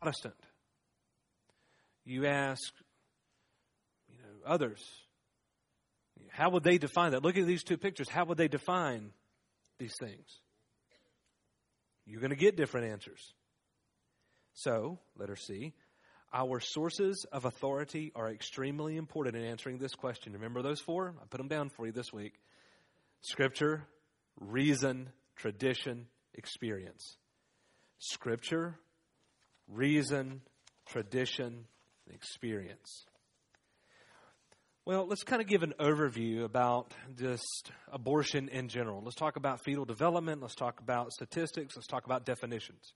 Protestant. You ask, you know, others, how would they define that? Look at these two pictures. How would they define these things? You're going to get different answers. So, letter C, our sources of authority are extremely important in answering this question. Remember those four? I put them down for you this week Scripture, reason, tradition, experience. Scripture, reason, tradition, experience. Well, let's kind of give an overview about just abortion in general. Let's talk about fetal development. Let's talk about statistics. Let's talk about definitions.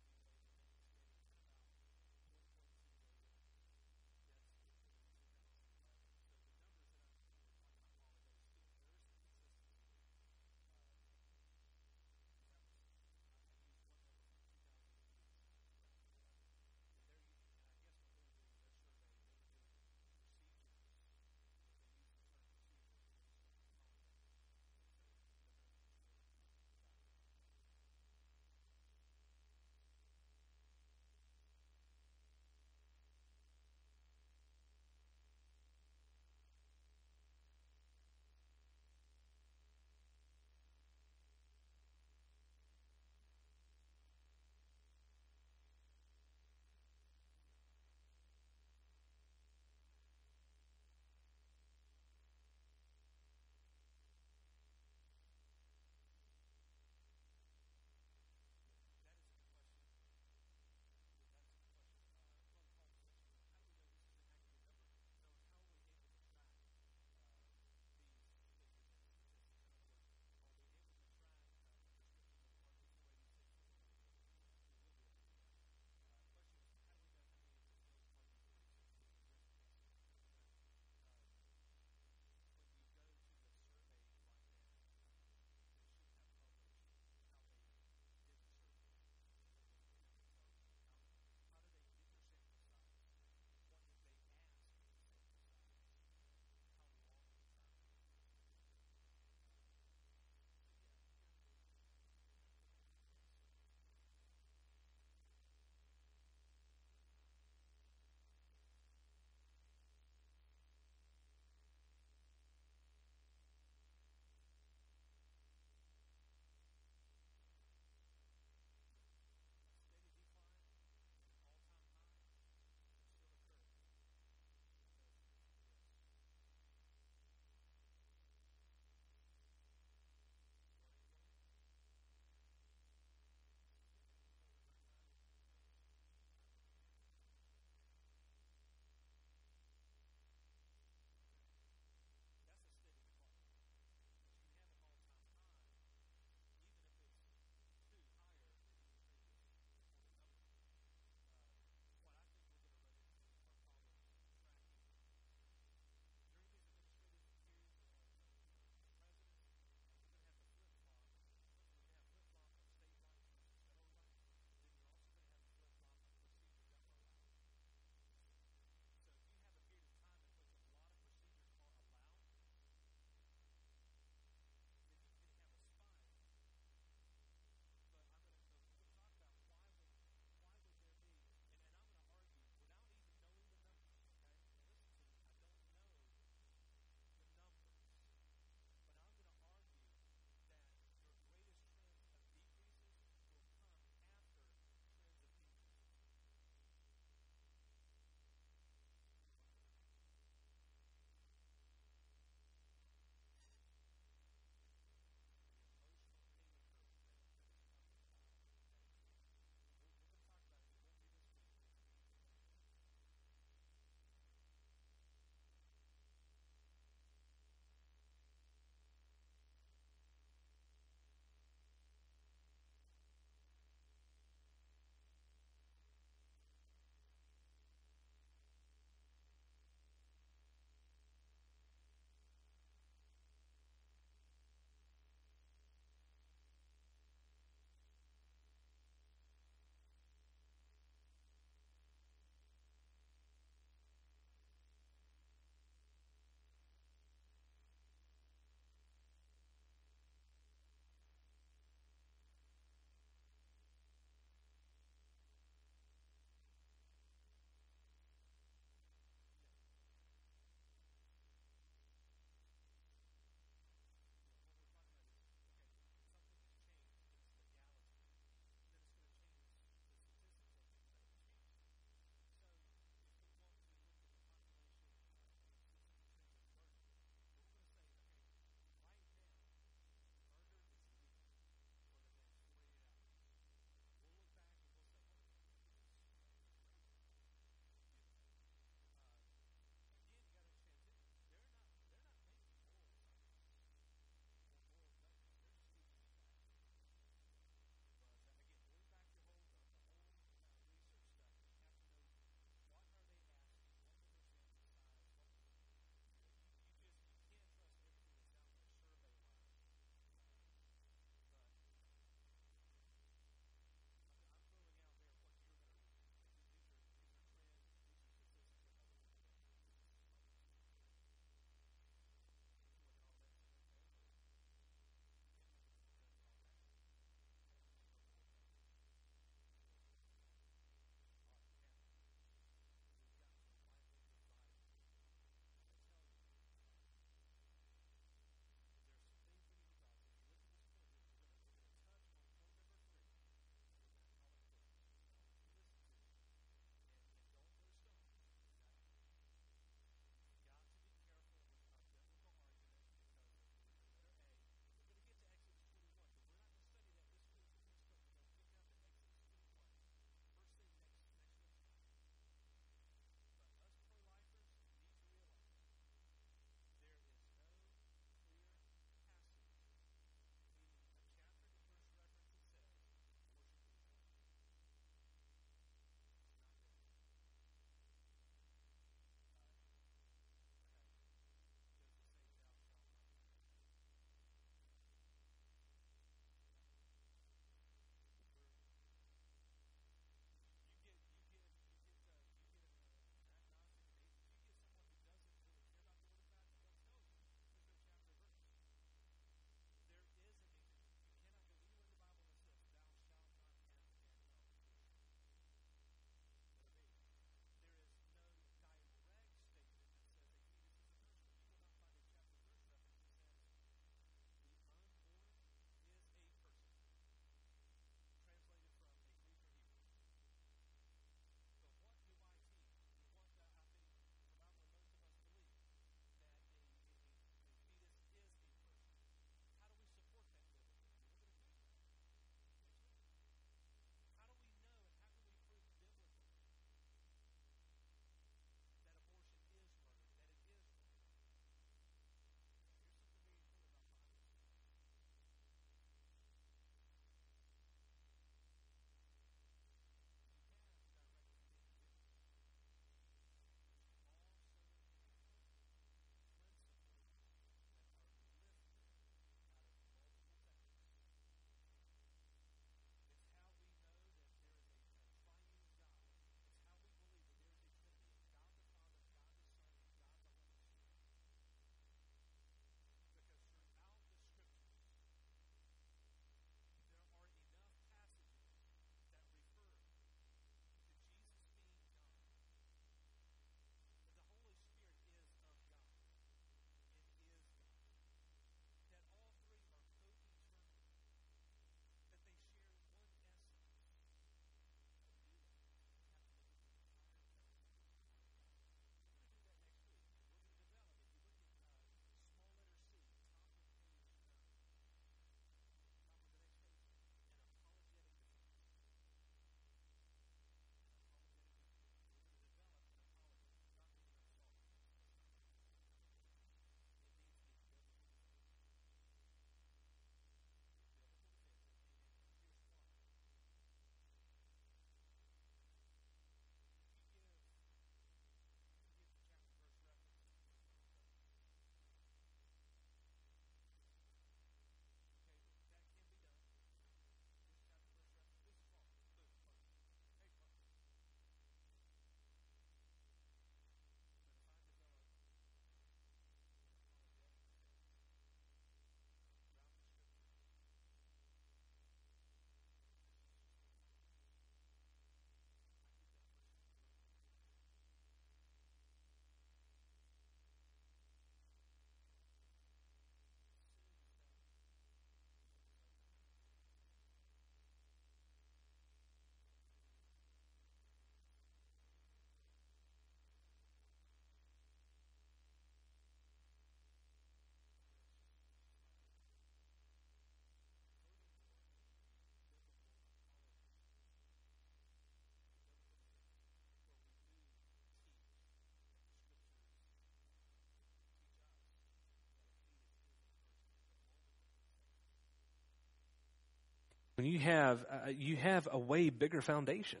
When you have uh, you have a way bigger foundation.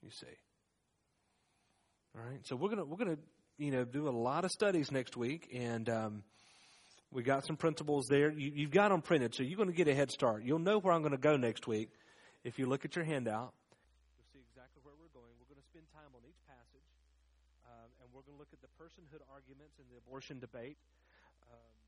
You see. All right, so we're gonna we're gonna you know do a lot of studies next week, and um, we got some principles there. You, you've got them printed, so you're going to get a head start. You'll know where I'm going to go next week if you look at your handout. You'll see exactly where we're going. We're going to spend time on each passage, um, and we're going to look at the personhood arguments in the abortion debate. Um,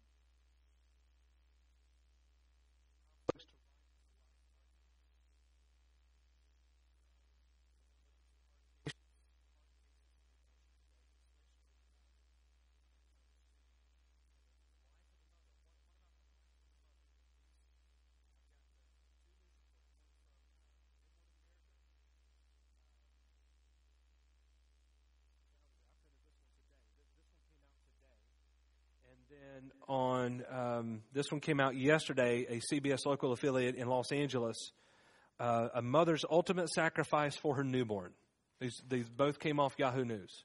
then on um, this one came out yesterday, a CBS local affiliate in Los Angeles, uh, a mother's ultimate sacrifice for her newborn. These these both came off Yahoo News.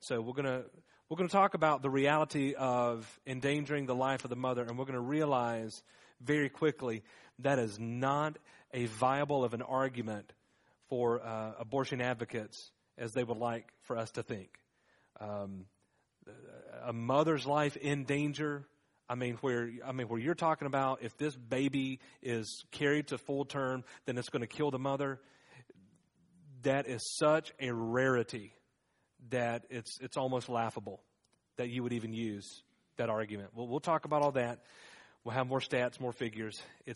So we're gonna we're gonna talk about the reality of endangering the life of the mother, and we're gonna realize very quickly that is not a viable of an argument for uh, abortion advocates as they would like for us to think. Um, a mother's life in danger. I mean, where I mean, where you're talking about if this baby is carried to full term, then it's going to kill the mother. That is such a rarity that it's it's almost laughable that you would even use that argument. Well, we'll talk about all that. We'll have more stats, more figures. It's